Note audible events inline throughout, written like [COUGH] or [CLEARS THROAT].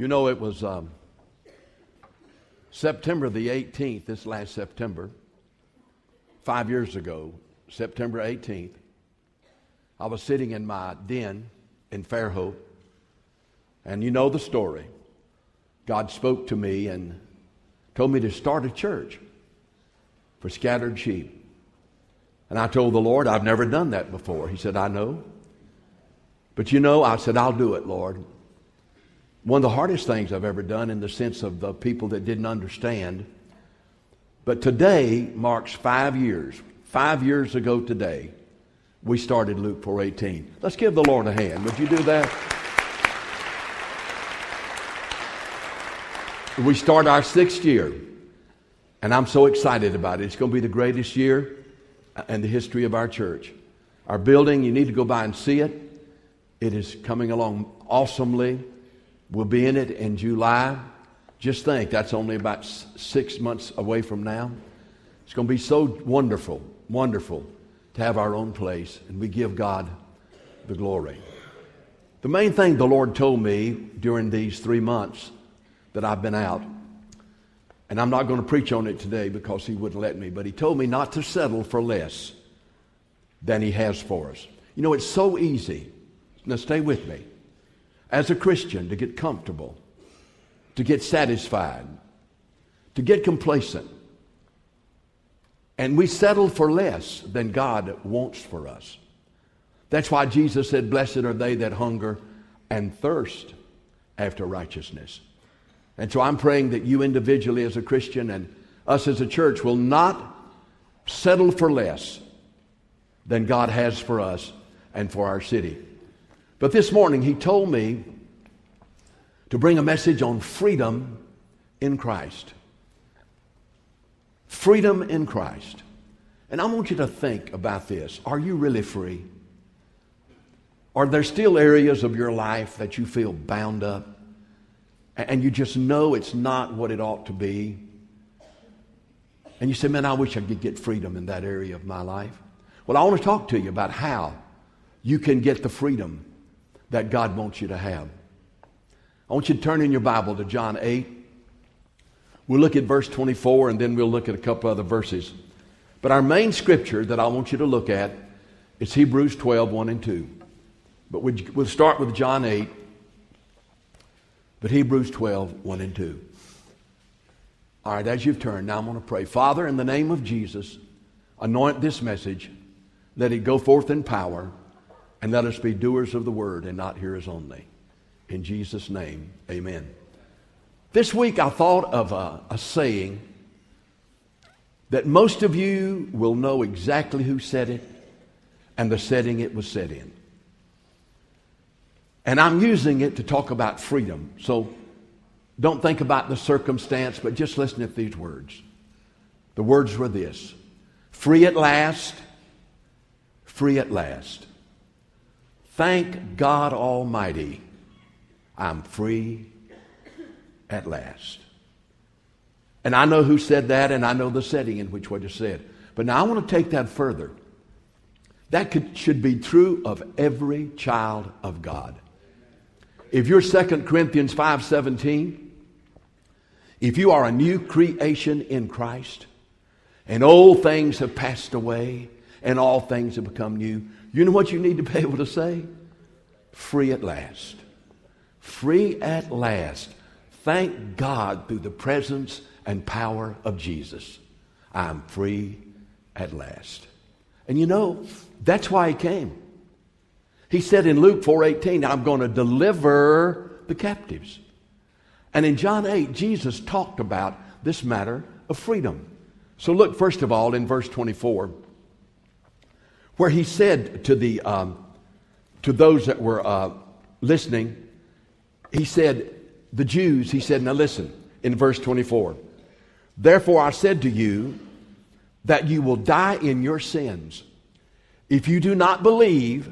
You know, it was um, September the 18th, this last September, five years ago, September 18th. I was sitting in my den in Fairhope, and you know the story. God spoke to me and told me to start a church for scattered sheep. And I told the Lord, I've never done that before. He said, I know. But you know, I said, I'll do it, Lord. One of the hardest things I've ever done in the sense of the people that didn't understand. But today marks five years. Five years ago today, we started Luke 4.18. Let's give the Lord a hand. Would you do that? We start our sixth year, and I'm so excited about it. It's going to be the greatest year in the history of our church. Our building, you need to go by and see it. It is coming along awesomely. We'll be in it in July. Just think, that's only about six months away from now. It's going to be so wonderful, wonderful to have our own place, and we give God the glory. The main thing the Lord told me during these three months that I've been out, and I'm not going to preach on it today because He wouldn't let me, but He told me not to settle for less than He has for us. You know, it's so easy. Now, stay with me as a Christian to get comfortable, to get satisfied, to get complacent. And we settle for less than God wants for us. That's why Jesus said, Blessed are they that hunger and thirst after righteousness. And so I'm praying that you individually as a Christian and us as a church will not settle for less than God has for us and for our city. But this morning, he told me to bring a message on freedom in Christ. Freedom in Christ. And I want you to think about this. Are you really free? Are there still areas of your life that you feel bound up and you just know it's not what it ought to be? And you say, Man, I wish I could get freedom in that area of my life. Well, I want to talk to you about how you can get the freedom that God wants you to have. I want you to turn in your Bible to John 8. We'll look at verse 24 and then we'll look at a couple other verses. But our main scripture that I want you to look at is Hebrews 12, 1 and 2. But we'll start with John 8, but Hebrews 12, 1 and 2. All right, as you've turned, now I'm going to pray. Father, in the name of Jesus, anoint this message. Let it go forth in power and let us be doers of the word and not hearers only. In Jesus' name, amen. This week I thought of a, a saying that most of you will know exactly who said it and the setting it was said in. And I'm using it to talk about freedom. So don't think about the circumstance, but just listen to these words. The words were this Free at last, free at last. Thank God Almighty, I'm free at last. And I know who said that, and I know the setting in which what is said. But now I want to take that further. That could, should be true of every child of God. If you're 2 Corinthians 5:17, if you are a new creation in Christ, and old things have passed away, and all things have become new, you know what you need to be able to say? Free at last. Free at last. Thank God through the presence and power of Jesus. I'm free at last. And you know, that's why he came. He said in Luke 4:18, I'm going to deliver the captives. And in John 8, Jesus talked about this matter of freedom. So look first of all in verse 24 where he said to, the, um, to those that were uh, listening, he said, the Jews, he said, now listen, in verse 24, therefore I said to you that you will die in your sins. If you do not believe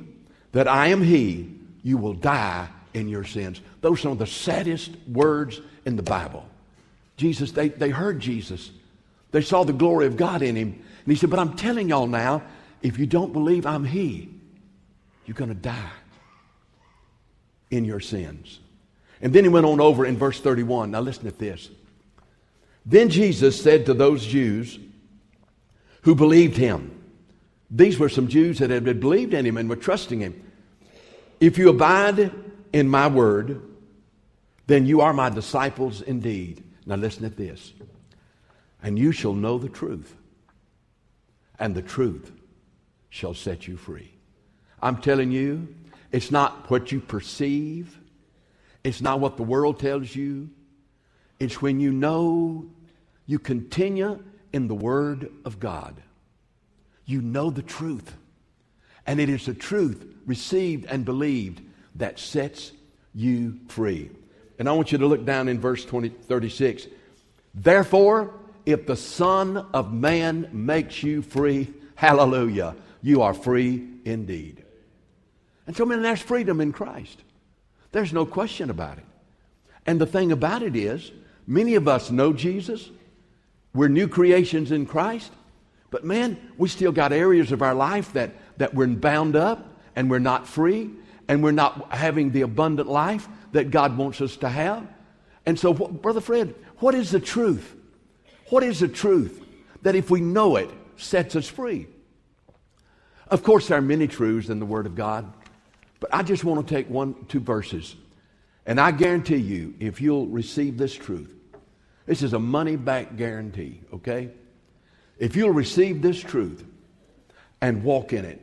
that I am he, you will die in your sins. Those are the saddest words in the Bible. Jesus, they, they heard Jesus. They saw the glory of God in him. And he said, But I'm telling y'all now, if you don't believe I'm He, you're going to die in your sins. And then he went on over in verse 31. Now listen to this. Then Jesus said to those Jews who believed him, these were some Jews that had believed in him and were trusting him. If you abide in my word, then you are my disciples indeed. Now listen to this. And you shall know the truth, and the truth shall set you free. I'm telling you, it's not what you perceive, it's not what the world tells you. It's when you know you continue in the Word of God. You know the truth. And it is the truth received and believed that sets you free. And I want you to look down in verse 20, 36. Therefore, if the Son of Man makes you free, hallelujah, you are free indeed. And so, man, there's freedom in Christ. There's no question about it. And the thing about it is, many of us know Jesus. We're new creations in Christ. But man, we still got areas of our life that, that we're bound up and we're not free and we're not having the abundant life that God wants us to have. And so, Brother Fred, what is the truth? What is the truth that if we know it, sets us free? Of course, there are many truths in the Word of God, but I just want to take one, two verses. And I guarantee you, if you'll receive this truth, this is a money back guarantee, okay? If you'll receive this truth and walk in it,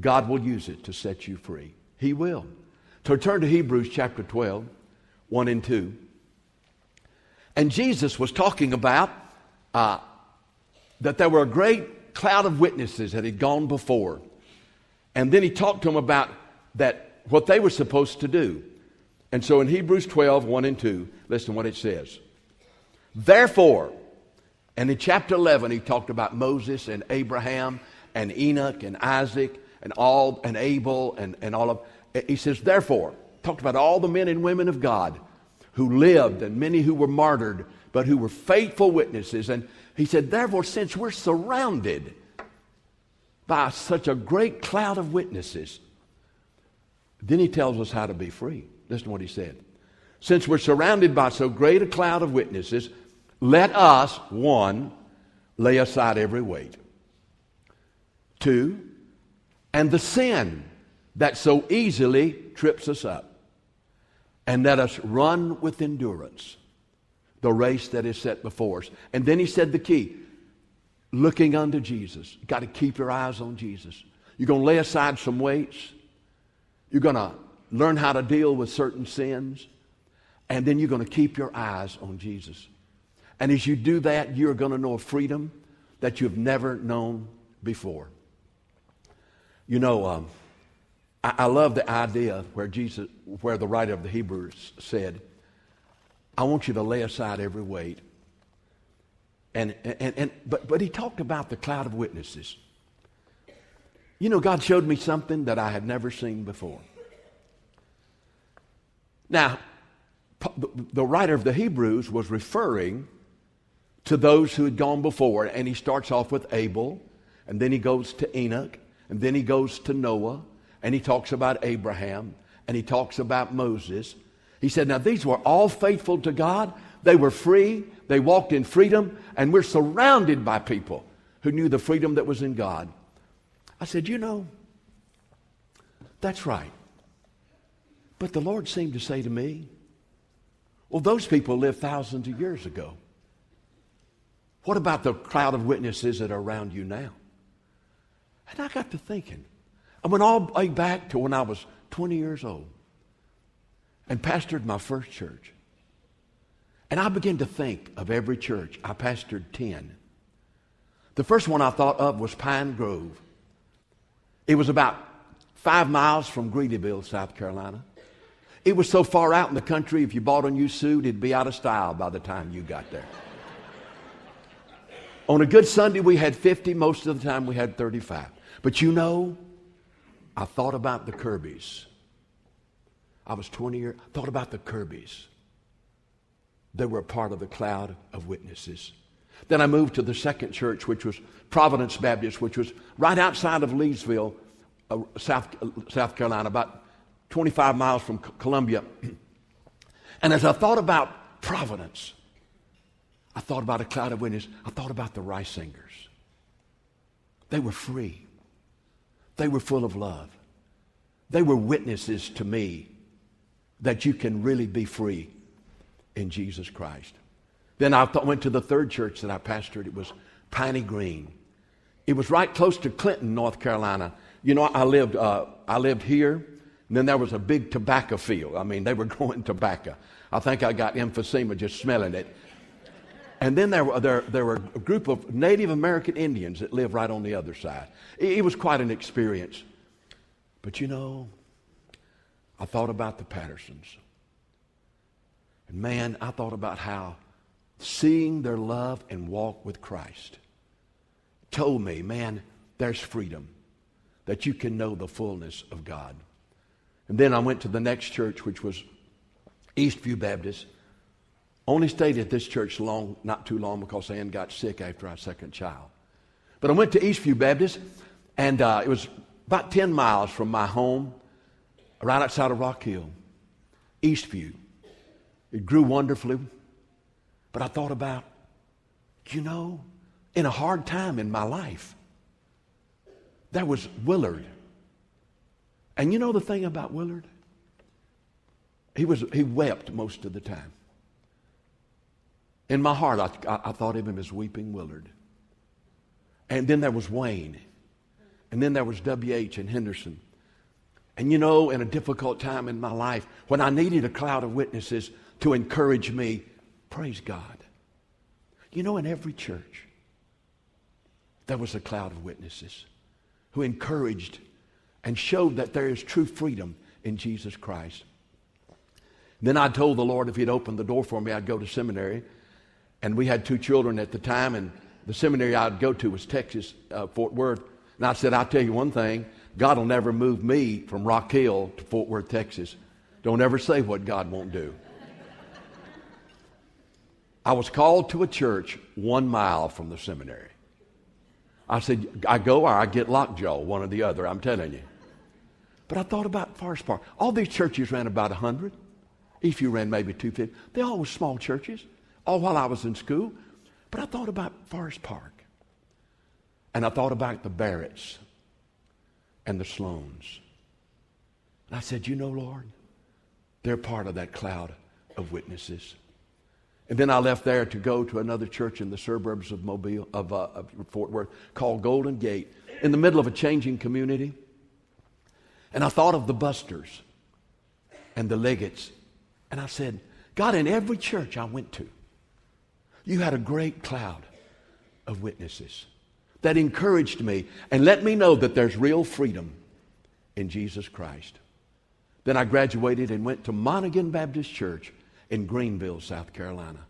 God will use it to set you free. He will. So turn to Hebrews chapter 12, 1 and 2. And Jesus was talking about uh, that there were a great cloud of witnesses that had gone before. And then he talked to them about that what they were supposed to do. And so in Hebrews 12, 1 and 2, listen what it says. Therefore, and in chapter 11, he talked about Moses and Abraham and Enoch and Isaac and all and Abel and, and all of he says, therefore, talked about all the men and women of God who lived and many who were martyred, but who were faithful witnesses. And he said, therefore, since we're surrounded by such a great cloud of witnesses, then he tells us how to be free. Listen to what he said. Since we're surrounded by so great a cloud of witnesses, let us, one, lay aside every weight. Two, and the sin that so easily trips us up. And let us run with endurance the race that is set before us. And then he said the key looking unto Jesus. You've got to keep your eyes on Jesus. You're going to lay aside some weights. You're going to learn how to deal with certain sins. And then you're going to keep your eyes on Jesus. And as you do that, you're going to know a freedom that you've never known before. You know, um, I, I love the idea where Jesus, where the writer of the Hebrews said, I want you to lay aside every weight. And, and, and, but, but he talked about the cloud of witnesses. You know, God showed me something that I had never seen before. Now, the writer of the Hebrews was referring to those who had gone before, and he starts off with Abel, and then he goes to Enoch, and then he goes to Noah, and he talks about Abraham and he talks about Moses. He said, Now these were all faithful to God. They were free. They walked in freedom. And we're surrounded by people who knew the freedom that was in God. I said, You know, that's right. But the Lord seemed to say to me, Well, those people lived thousands of years ago. What about the cloud of witnesses that are around you now? And I got to thinking, I went all the way back to when I was 20 years old and pastored my first church. And I began to think of every church. I pastored 10. The first one I thought of was Pine Grove. It was about five miles from Greeleyville, South Carolina. It was so far out in the country, if you bought a new suit, it'd be out of style by the time you got there. On a good Sunday, we had 50. Most of the time, we had 35. But you know, I thought about the Kirbys. I was 20 years, thought about the Kirbys. They were a part of the cloud of witnesses. Then I moved to the second church, which was Providence Baptist, which was right outside of Leesville, uh, South, uh, South Carolina, about 25 miles from Columbia. [CLEARS THROAT] And as I thought about providence, I thought about a cloud of witnesses. I thought about the rice singers. They were free. They were full of love. They were witnesses to me that you can really be free in Jesus Christ. Then I went to the third church that I pastored. It was Piney Green. It was right close to Clinton, North Carolina. You know, I lived, uh, I lived here, and then there was a big tobacco field. I mean, they were [LAUGHS] growing tobacco. I think I got emphysema just smelling it. And then there were, there, there were a group of Native American Indians that lived right on the other side. It, it was quite an experience. But you know, I thought about the Pattersons. And man, I thought about how seeing their love and walk with Christ told me, man, there's freedom, that you can know the fullness of God. And then I went to the next church, which was Eastview Baptist. Only stayed at this church long, not too long, because Ann got sick after our second child. But I went to Eastview Baptist, and uh, it was about 10 miles from my home, right outside of Rock Hill, Eastview. It grew wonderfully. But I thought about, you know, in a hard time in my life, there was Willard. And you know the thing about Willard? He, was, he wept most of the time. In my heart, I, I, thought of him as Weeping Willard. And then there was Wayne. And then there was W.H. and Henderson. And you know, in a difficult time in my life, when I needed a cloud of witnesses to encourage me, praise God. You know, in every church, there was a cloud of witnesses who encouraged and showed that there is true freedom in Jesus Christ. Then I told the Lord if He'd open the door for me, I'd go to seminary. And we had two children at the time, and the seminary I'd go to was Texas, uh, Fort Worth. And I said, I'll tell you one thing God will never move me from Rock Hill to Fort Worth, Texas. Don't ever say what God won't do. I was called to a church one mile from the seminary. I said, I go or I get lockjaw, one or the other, I'm telling you. But I thought about Forest Park. All these churches ran about 100. If you ran maybe 250. They all were small churches all while I was in school. But I thought about Forest Park. And I thought about the Barretts and the Sloans. And I said, You know, Lord, they're part of that cloud of witnesses. And then I left there to go to another church in the suburbs of Mobile, of, uh, of Fort Worth, called Golden Gate, in the middle of a changing community. And I thought of the Busters and the Legates. And I said, God, in every church I went to, you had a great cloud of witnesses that encouraged me and let me know that there's real freedom in Jesus Christ. Then I graduated and went to Monaghan Baptist Church in Greenville, South Carolina.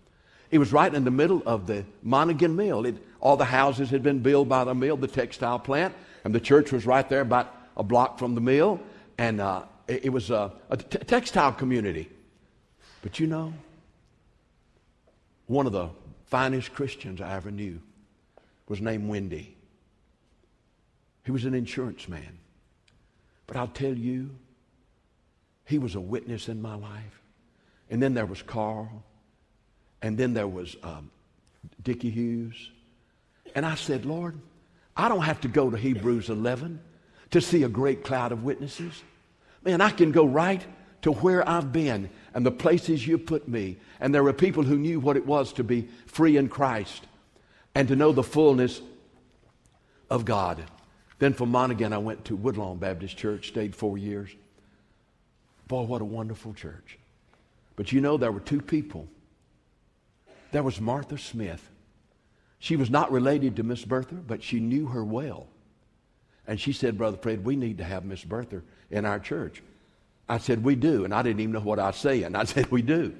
It was right in the middle of the Monaghan Mill. It, all the houses had been built by the mill, the textile plant, and the church was right there about a block from the mill. And uh, it, it, was a, a t- textile community. But you know, one of the finest Christians I ever knew was named Wendy. He was an insurance man. But I'll tell you, he was a witness in my life. And then there was Carl. And then there was um, Dickie Hughes. And I said, Lord, I don't have to go to Hebrews 11 to see a great cloud of witnesses. Man, I can go right to where I've been and the places you put me. And there were people who knew what it was to be free in Christ and to know the fullness of God. Then from Monaghan, I went to Woodlawn Baptist Church, stayed four years. Boy, what a wonderful church. But you know, there were two people. There was Martha Smith. She was not related to Miss Bertha, but she knew her well. And she said, Brother Fred, we need to have Miss Bertha in our church. I said, We do. And I didn't even know what I was saying. I [LAUGHS] said, We do.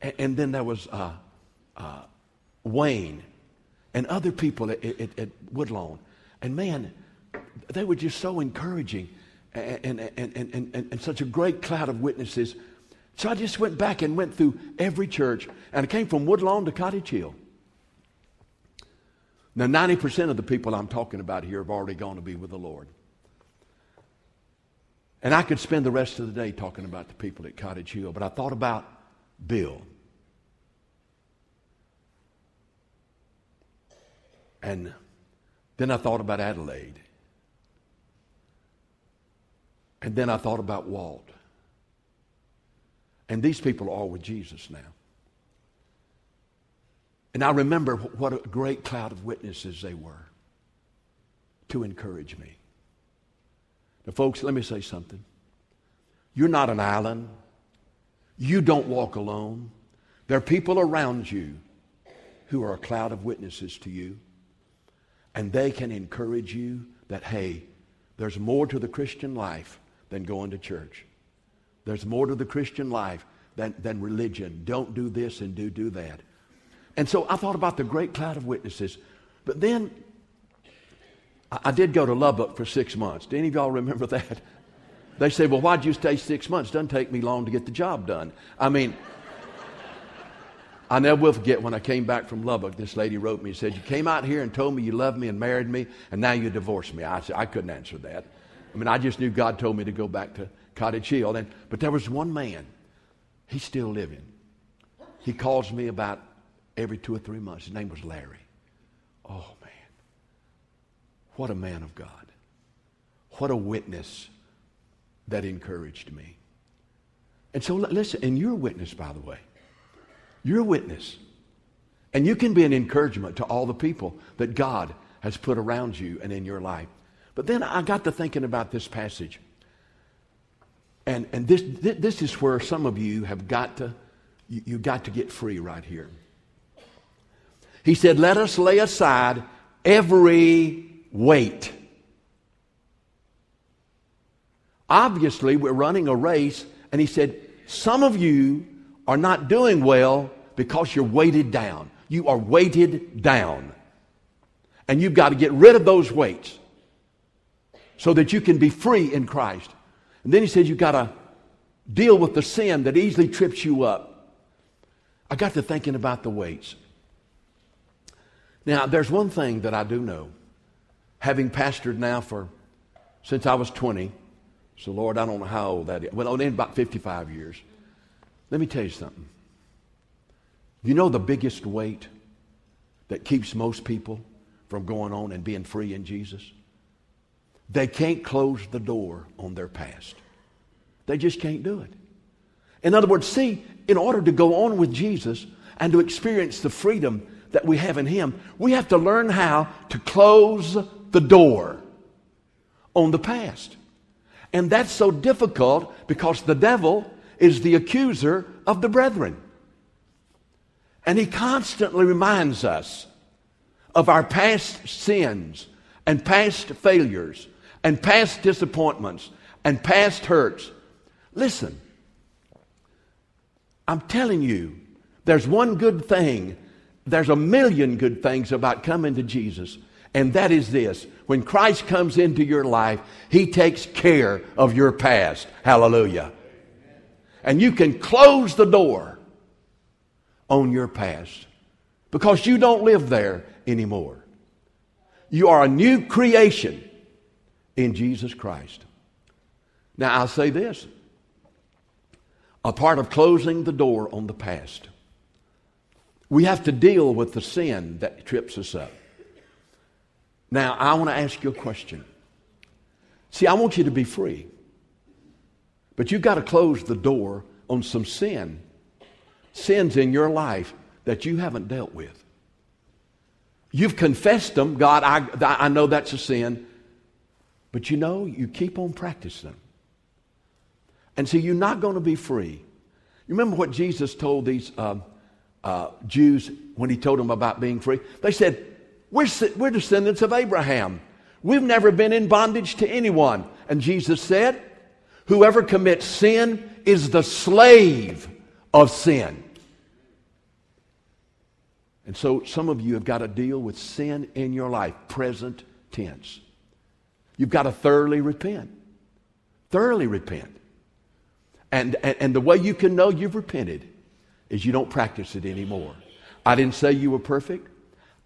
And, and then there was uh, uh, Wayne and other people at, at, at, Woodlawn. And man, they were just so encouraging and, and, and, and, and such a great cloud of witnesses. So I just went back and went through every church, and I came from Woodlawn to Cottage Hill. Now, 90% of the people I'm talking about here have already gone to be with the Lord. And I could spend the rest of the day talking about the people at Cottage Hill, but I thought about Bill. And then I thought about Adelaide. And then I thought about Walt. And these people are all with Jesus now. And I remember what a great cloud of witnesses they were to encourage me. Now, folks, let me say something. You're not an island. You don't walk alone. There are people around you who are a cloud of witnesses to you. And they can encourage you that, hey, there's more to the Christian life than going to church. There's more to the Christian life than, than religion. Don't do this and do do that. And so I thought about the great cloud of witnesses. But then I, did go to Lubbock for six months. Do any of y'all remember [LAUGHS] that? They say, well, why'd you stay six months? Doesn't take me long to get the job done. I mean, I never will forget when I came back from Lubbock, this lady wrote me and said, You came out here and told me you loved me and married me, and now you divorced me. I said, I couldn't answer that. I mean, I just knew God told me to go back to Cottage Hill. And, but there was one man, he's still living. He calls me about every two or three months. His name was Larry. Oh, man. What a man of God. What a witness that encouraged me. And so, listen, and you're a witness, by the way. You're a witness. And you can be an encouragement to all the people that God has put around you and in your life. But then I got to thinking about this passage. And, and this, this is where some of you have got to, you, you got to get free right here. He said, Let us lay aside every weight. Obviously, we're running a race, and he said, Some of you are not doing well because you're weighted down. You are weighted down. And you've got to get rid of those weights so that you can be free in Christ. And then he said, You've got to deal with the sin that easily trips you up. I got to thinking about the weights. Now, there's one thing that I do know, having pastored now for since I was 20. So, Lord, I don't know how old that is. Well, in about 55 years. Let me tell you something. You know the biggest weight that keeps most people from going on and being free in Jesus? They can't close the door on their past. They just can't do it. In other words, see, in order to go on with Jesus and to experience the freedom that we have in Him, we have to learn how to close the door on the past. And that's so difficult because the devil is the accuser of the brethren. And he constantly reminds us of our past sins and past failures and past disappointments and past hurts. Listen, I'm telling you, there's one good thing. There's a million good things about coming to Jesus. And that is this when Christ comes into your life, He takes care of your past. Hallelujah. And you can close the door on your past because you don't live there anymore. You are a new creation in Jesus Christ. Now, I'll say this a part of closing the door on the past, we have to deal with the sin that trips us up. Now, I want to ask you a question. See, I want you to be free, but you've got to close the door on some sin, sins in your life that you haven't dealt with. You've confessed them. God, I, I know that's a sin. But you know, you keep on practicing. Them. And so you're not going to be free. You remember what Jesus told these uh, uh, Jews when he told them about being free? They said, we're, we're descendants of Abraham. We've never been in bondage to anyone. And Jesus said, Whoever commits sin is the slave of sin. And so some of you have got to deal with sin in your life, present tense. You've got to thoroughly repent. Thoroughly repent. And, and, and the way you can know you've repented is you don't practice it anymore. I didn't say you were perfect.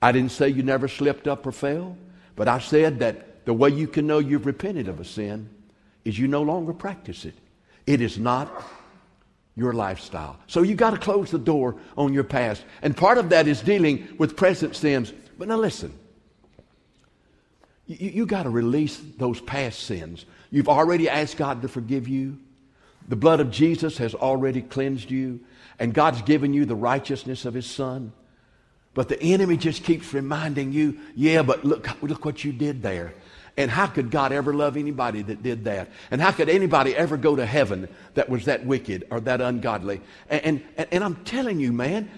I didn't say you never slipped up or fell. But I said that the way you can know you've repented of a sin is you no longer practice it. It is not your lifestyle. So you got to close the door on your past. And part of that is dealing with present sins. But now listen. You, you got to release those past sins. You've already asked God to forgive you. The blood of Jesus has already cleansed you. And God's given you the righteousness of His Son. But the enemy just keeps reminding you, yeah, but look, look what you did there. And how could God ever love anybody that did that? And how could anybody ever go to heaven that was that wicked or that ungodly? And, and, and I'm telling you, man,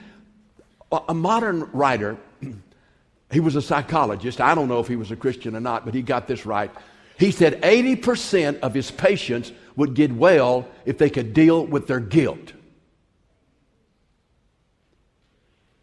a modern writer, [CLEARS THROAT] he was a psychologist. I don't know if he was a Christian or not, but he got this right. He said 80% of his patients would get well if they could deal with their guilt.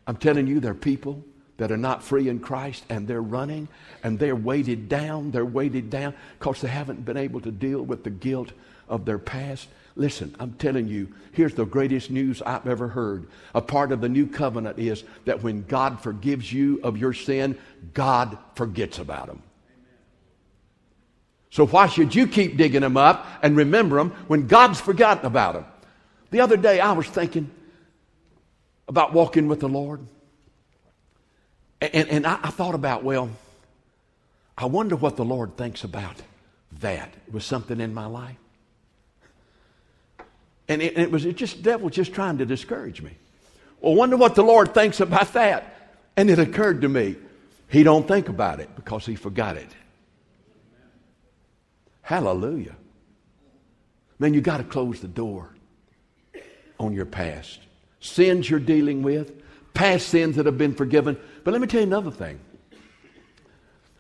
I'm telling you, there are people that are not free in Christ and they're running and they're weighted down. They're weighted down because they haven't been able to deal with the guilt of their past. Listen, I'm telling you, here's the greatest news I've ever heard. A part of the new covenant is that when God forgives you of your sin, God forgets about them. So why should you keep digging them up and remember them when God's forgotten about them? The other day I was thinking about walking with the Lord. And, and I, I, thought about, well, I wonder what the Lord thinks about that. It was something in my life. And it, it was it just devil just trying to discourage me. Well, wonder what the Lord thinks about that. And it occurred to me, he don't think about it because he forgot it. Hallelujah. Man, you got to close the door on your past. Sins you're dealing with, past sins that have been forgiven. But let me tell you another thing.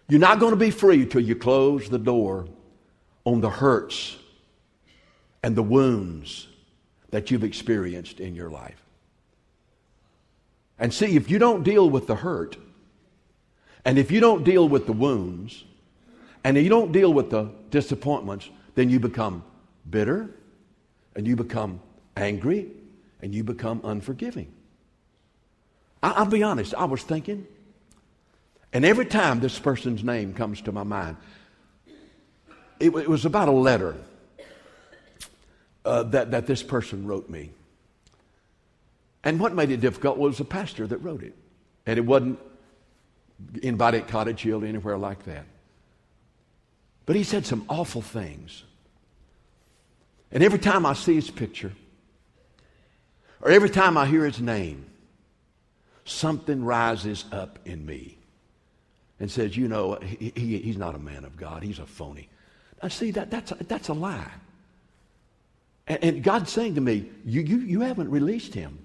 You're not going to be free till you close the door on the hurts and the wounds that you've experienced in your life. And see, if you don't deal with the hurt, and if you don't deal with the wounds, and you don't deal with the disappointments, then you become bitter, and you become angry, and you become unforgiving. I, will be honest, I was thinking, and every time this person's name comes to my mind, it, it was about a letter uh, that, that this person wrote me. And what made it difficult was the pastor that wrote it. And it wasn't anybody at Cottage Hill, anywhere like that. But he said some awful things. And every time I see his picture, or every time I hear his name, something rises up in me and says, you know, he, he, he's not a man of God. He's a phony. Now, see, that, that's, a, that's a lie. And, and God's saying to me, you, you, you haven't released him.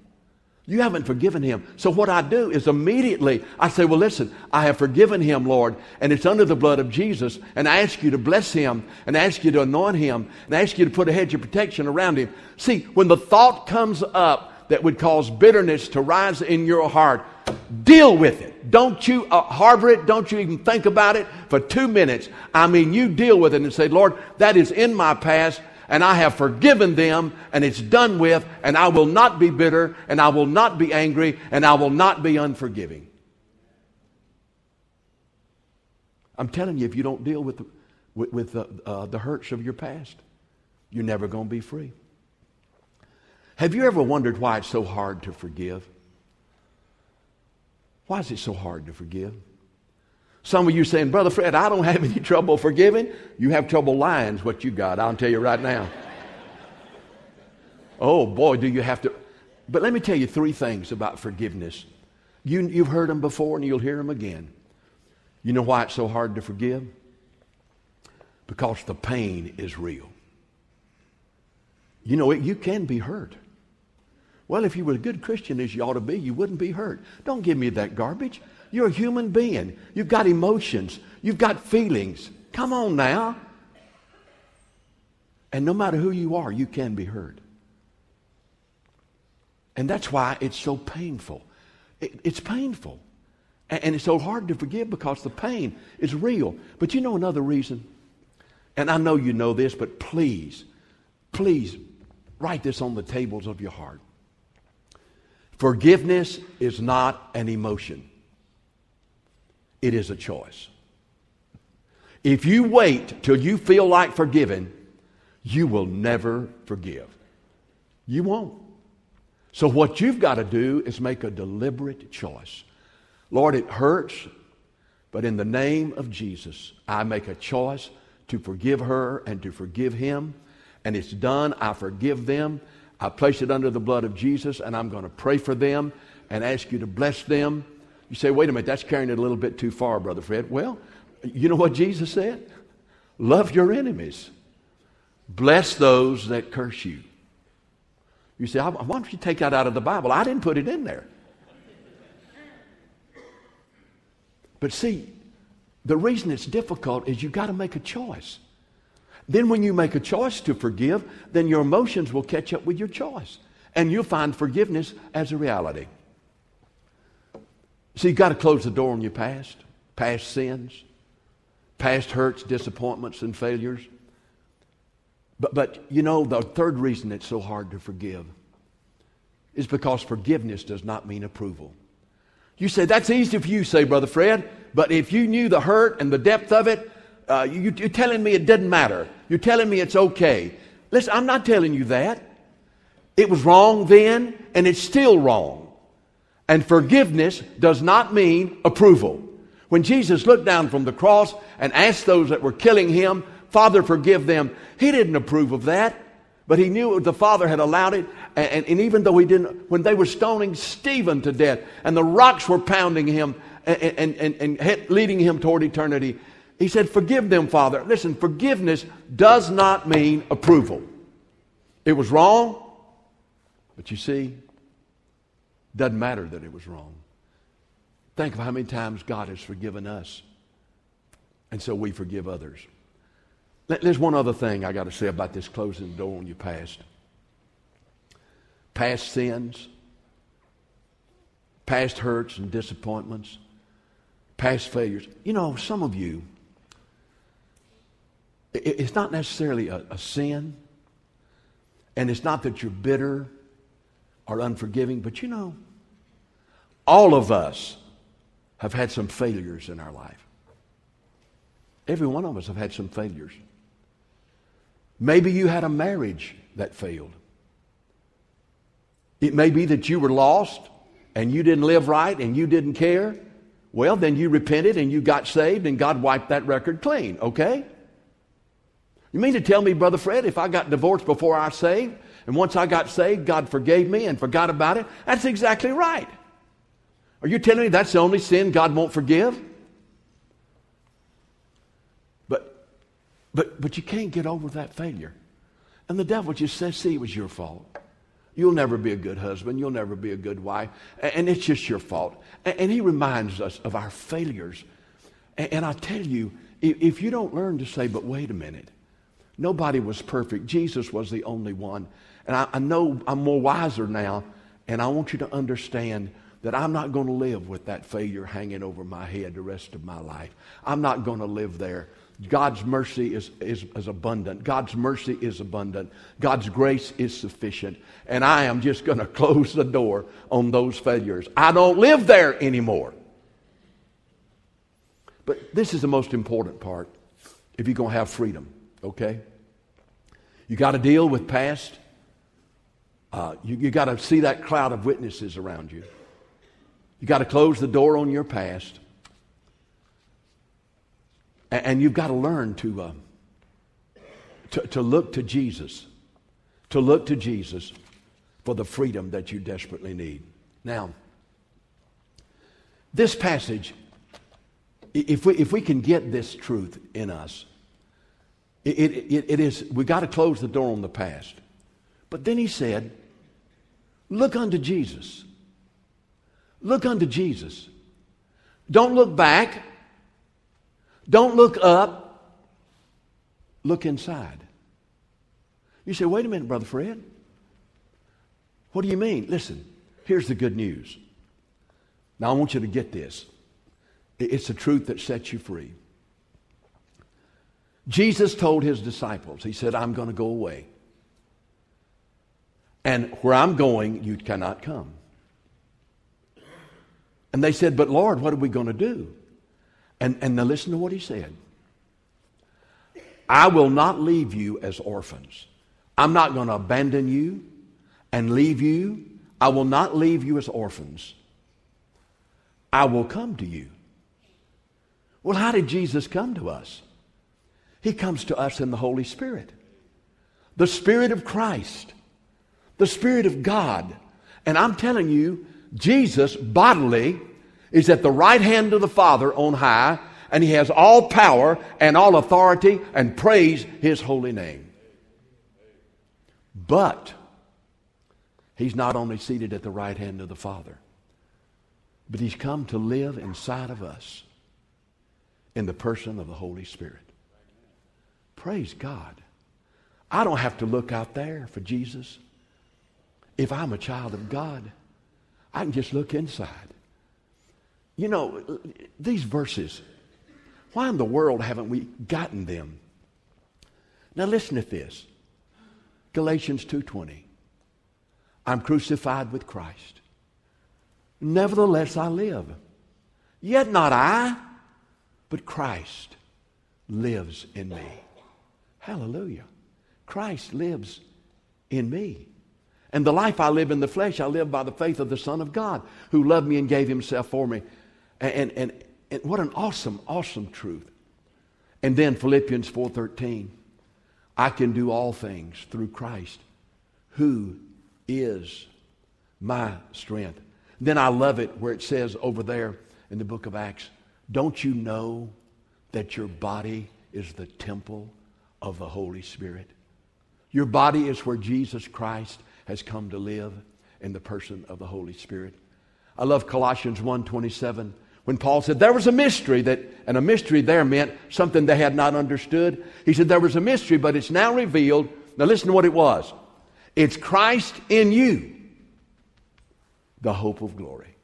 You haven't forgiven him. So what I do is immediately I say, well, listen, I have forgiven him, Lord, and it's under the blood of Jesus, and I ask you to bless him, and ask you to anoint him, and ask you to put a hedge of protection around him. See, when the thought comes up that would cause bitterness to rise in your heart, deal with it. Don't you uh, harbor it. Don't you even think about it for two minutes. I mean, you deal with it and say, Lord, that is in my past and I have forgiven them and it's done with and I will not be bitter and I will not be angry and I will not be unforgiving. I'm telling you, if you don't deal with with, with uh, the hurts of your past, you're never going to be free. Have you ever wondered why it's so hard to forgive? Why is it so hard to forgive? Some of you saying, Brother Fred, I don't have any trouble forgiving. You have trouble lying, is what you got. I'll tell you right now. oh, boy, do you have to. But let me tell you three things about forgiveness. You, you've heard them before and you'll hear them again. You know why it's so hard to forgive? Because the pain is real. You know, it, you can be hurt. Well, if you were a good Christian as you ought to be, you wouldn't be hurt. Don't give me that garbage. You're a human being. You've got emotions. You've got feelings. Come on now. And no matter who you are, you can be heard. And that's why it's so painful. It, it's painful. And, and it's so hard to forgive because the pain is real. But you know another reason? And I know you know this, but please, please write this on the tables of your heart. Forgiveness is not an emotion, it is a choice. If you wait till you feel like forgiving, you will never forgive. You won't. So, what you've got to do is make a deliberate choice. Lord, it hurts, but in the name of Jesus, I make a choice to forgive her and to forgive him. And it's done. I forgive them. I place it under the blood of Jesus, and I'm going to pray for them and ask you to bless them. You say, wait a minute, that's carrying it a little bit too far, Brother Fred. Well, you know what Jesus said? Love your enemies, bless those that curse you. You say, why don't you take that out of the Bible? I didn't put it in there. But see, the reason it's difficult is you've got to make a choice. Then, when you make a choice to forgive, then your emotions will catch up with your choice. And you'll find forgiveness as a reality. See, you've got to close the door on your past, past sins, past hurts, disappointments, and failures. But, but you know, the third reason it's so hard to forgive is because forgiveness does not mean approval. You say, that's easy for you, say, Brother Fred, but if you knew the hurt and the depth of it, uh, you, you're telling me it doesn't matter. You're telling me it's okay. Listen, I'm not telling you that. It was wrong then, and it's still wrong. And forgiveness does not mean approval. When Jesus looked down from the cross and asked those that were killing him, Father, forgive them, he didn't approve of that. But he knew the Father had allowed it. And, and, and, even though he didn't, when they were stoning Stephen to death and the rocks were pounding him and, and, and leading him toward eternity, he said, Forgive them, Father. Listen, forgiveness does not mean approval. It was wrong, but you see, doesn't matter that it was wrong. Think of how many times God has forgiven us, and so we forgive others. There's one other thing I got to say about this closing the door on your past. Past sins, past hurts and disappointments, past failures. You know, some of you, it's not necessarily a, a sin, and it's not that you're bitter or unforgiving, but you know, all of us have had some failures in our life. Every one of us have had some failures. Maybe you had a marriage that failed. It may be that you were lost and you didn't live right and you didn't care. Well, then you repented and you got saved and God wiped that record clean, okay? You mean to tell me, Brother Fred, if I got divorced before I saved and once I got saved, God forgave me and forgot about it? That's exactly right. Are you telling me that's the only sin God won't forgive? But, but but you can't get over that failure. And the devil just says, see, it was your fault. You'll never be a good husband. You'll never be a good wife. And it's just your fault. And he reminds us of our failures. And I tell you, if you don't learn to say, but wait a minute, nobody was perfect. Jesus was the only one. And I, know I'm more wiser now. And I want you to understand that I'm not going to live with that failure hanging over my head the rest of my life. I'm not going to live there. God's mercy is, is, is, abundant. God's mercy is abundant. God's grace is sufficient. And I am just going [LAUGHS] to close the door on those failures. I don't live there anymore. But this is the most important part if you're going to have freedom, okay? You got to deal with past. Uh, you you got to see that cloud of witnesses around you. You got to close the door on your past. And you've got to learn to, uh, to, to look to Jesus, to look to Jesus for the freedom that you desperately need. Now, this passage, if we, if we can get this truth in us, it, it, it is, we got to close the door on the past. But then he said, look unto Jesus. Look unto Jesus. Don't look back. Don't look up, look inside. You say, wait a minute, Brother Fred. What do you mean? Listen, here's the good news. Now, I want you to get this. It's the truth that sets you free. Jesus told his disciples, He said, I'm going to go away. And where I'm going, you cannot come. And they said, But Lord, what are we going to do? And, and now listen to what he said. I will not leave you as orphans. I'm not going to abandon you and leave you. I will not leave you as orphans. I will come to you. Well, how did Jesus come to us? He comes to us in the Holy Spirit, the Spirit of Christ, the Spirit of God. And I'm telling you, Jesus bodily is at the right hand of the Father on high, and he has all power and all authority, and praise his holy name. But he's not only seated at the right hand of the Father, but he's come to live inside of us in the person of the Holy Spirit. Praise God. I don't have to look out there for Jesus. If I'm a child of God, I can just look inside. You know, these verses, why in the world haven't we gotten them? Now listen to this. Galatians 2:20. I'm crucified with Christ. Nevertheless I live. Yet not I, but Christ lives in me. Hallelujah. Christ lives in me. And the life I live in the flesh, I live by the faith of the Son of God who loved me and gave himself for me. And, and, and what an awesome, awesome truth. And then Philippians 4:13. I can do all things through Christ who is my strength. Then I love it where it says over there in the book of Acts, don't you know that your body is the temple of the Holy Spirit? Your body is where Jesus Christ has come to live in the person of the Holy Spirit. I love Colossians 1:27 when Paul said there was a mystery that and a mystery there meant something they had not understood. He said there was a mystery but it's now revealed. Now listen to what it was. It's Christ in you, the hope of glory.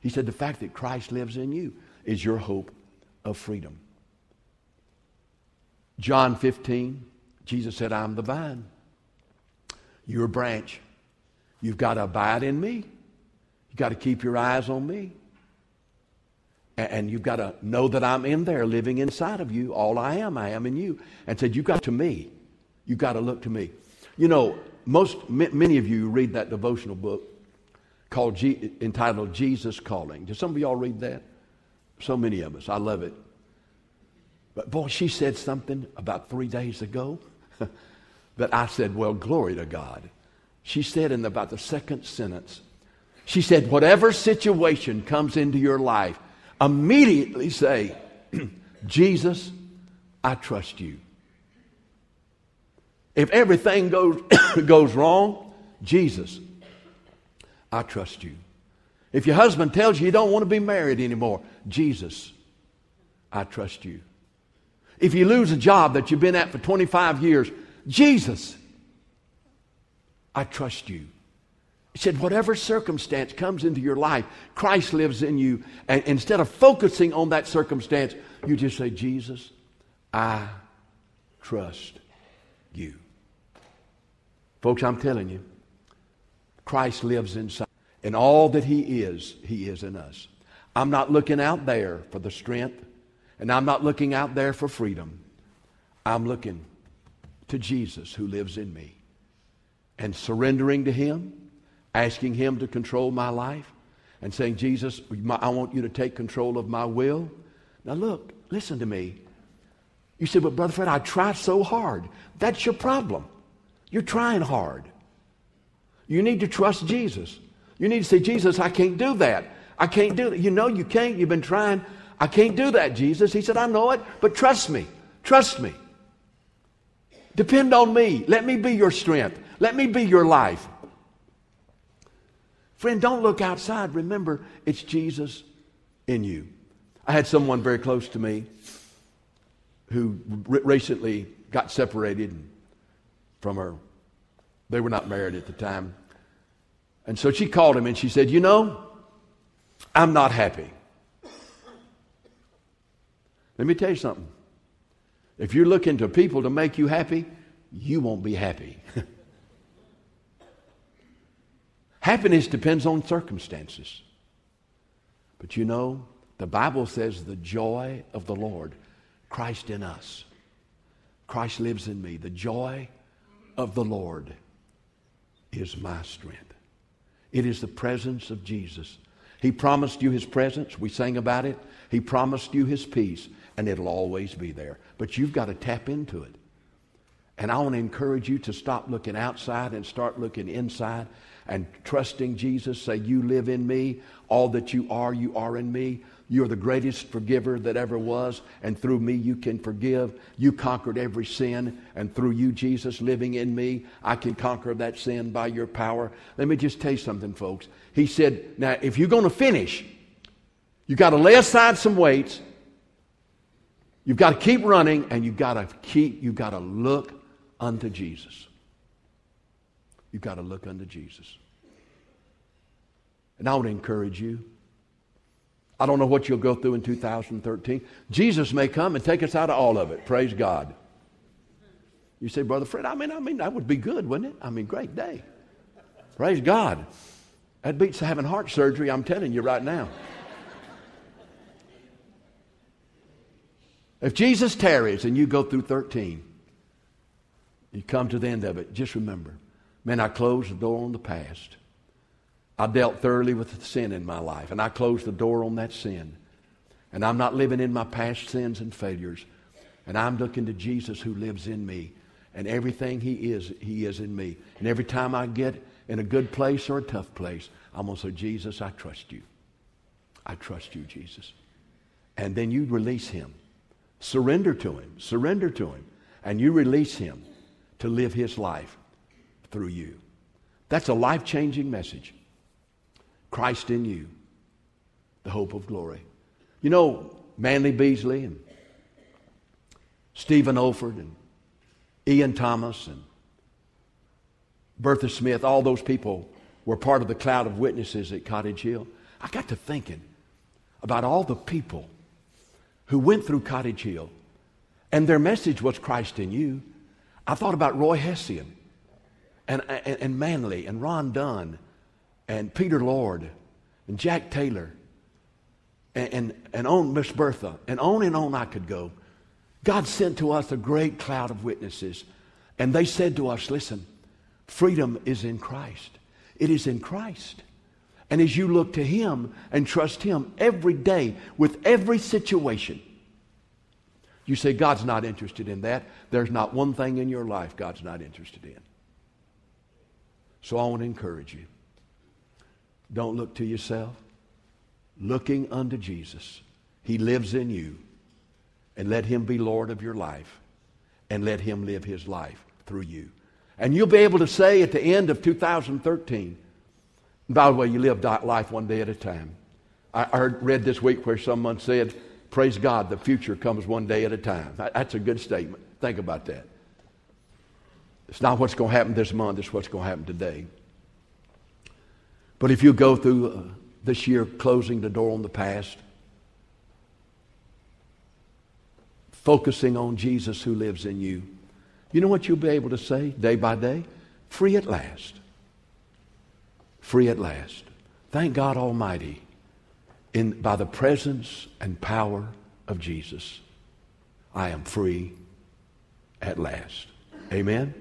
He said the fact that Christ lives in you is your hope of freedom. John 15, Jesus said, I'm the vine. You're a branch. You've got to abide in me. You've got to keep your eyes on me. And you've got to know that I'm in there living inside of you. All I am, I am in you. And said, You've got to me. You've got to look to me. You know, most many of you read that devotional book called G, entitled Jesus Calling. Did some of y'all read that? So many of us. I love it. But boy, she said something about three days ago [LAUGHS] that I said, Well, glory to God. She said in about the second sentence, she said, Whatever situation comes into your life, immediately say, [CLEARS THROAT] Jesus, I trust you. If everything goes, [COUGHS] goes wrong, Jesus, I trust you. If your husband tells you you don't want to be married anymore, Jesus, I trust you. If you lose a job that you've been at for 25 years, Jesus, I trust you. He said, whatever circumstance comes into your life, Christ lives in you. And instead of focusing on that circumstance, you just say, Jesus, I trust you. Folks, I'm telling you, Christ lives inside. And all that He is, He is in us. I'm not looking out there for the strength, and I'm not looking out there for freedom. I'm looking to Jesus who lives in me and surrendering to Him, asking Him to control my life, and saying, Jesus, I want you to take control of my will. Now, look, listen to me. You said, but Brother Fred, I try so hard. That's your problem. You're trying hard. You need to trust Jesus. You need to say, Jesus, I can't do that. I can't do that. You know you can't. You've been trying. I can't do that, Jesus. He said, I know it, but trust me. Trust me. Depend on me. Let me be your strength. Let me be your life. Friend, don't look outside. Remember, it's Jesus in you. I had someone very close to me who recently got separated from her. They were not married at the time. And so she called him and she said, You know, I'm not happy. Let me tell you something. If you're looking to people to make you happy, you won't be happy. [LAUGHS] Happiness depends on circumstances. But you know, the Bible says the joy of the Lord, Christ in us. Christ lives in me. The joy of the Lord is my strength. It is the presence of Jesus. He promised you his presence. We sang about it. He promised you his peace, and it'll always be there. But you've got to tap into it. And I want to encourage you to stop looking outside and start looking inside and trusting Jesus. Say, You live in me. All that you are, you are in me. You're the greatest forgiver that ever was, and through me you can forgive. You conquered every sin, and through you, Jesus, living in me, I can conquer that sin by your power. Let me just tell you something, folks. He said, Now, if you're going to finish, you've got to lay aside some weights. You've got to keep running, and you've got to keep, you've got to look unto Jesus. You've got to look unto Jesus. And I to encourage you. I don't know what you'll go through in 2013. Jesus may come and take us out of all of it. Praise God. You say, Brother Fred, I mean, I mean, that would be good, wouldn't it? I mean, great day. Praise God. That beats having heart surgery, I'm telling you right now. If Jesus tarries and you go through 13, you come to the end of it, just remember, man, I closed the door on the past. I dealt thoroughly with sin in my life, and I closed the door on that sin. And I'm not living in my past sins and failures. And I'm looking to Jesus who lives in me. And everything He is, He is in me. And every time I get in a good place or a tough place, I'm going to say, Jesus, I trust you. I trust you, Jesus. And then you release Him. Surrender to Him. Surrender to Him. And you release Him to live His life through you. That's a life changing message. Christ in you, the hope of glory. You know, Manly Beasley and Stephen Olford and Ian Thomas and Bertha Smith, all those people were part of the cloud of witnesses at Cottage Hill. I got to thinking about all the people who went through Cottage Hill and their message was Christ in you. I thought about Roy Hession and, and, and Manly and Ron Dunn and Peter Lord and Jack Taylor and, and, and on Miss Bertha and on and on I could go. God sent to us a great cloud of witnesses. And they said to us, listen, freedom is in Christ. It is in Christ. And as you look to Him and trust Him every day with every situation, you say, God's not interested in that. There's not one thing in your life God's not interested in. So I want to encourage you. Don't look to yourself. Looking unto Jesus. He lives in you. And let Him be Lord of your life. And let Him live His life through you. And you'll be able to say at the end of 2013, by the way, you live life one day at a time. I heard, read this week where someone said, Praise God, the future comes one day at a time. That's a good statement. Think about that. It's not what's going to happen this month, it's what's going to happen today. But if you go through uh, this year closing the door on the past, focusing on Jesus who lives in you, you know what you'll be able to say day by day? Free at last. Free at last. Thank God Almighty in, by the presence and power of Jesus. I am free at last. Amen.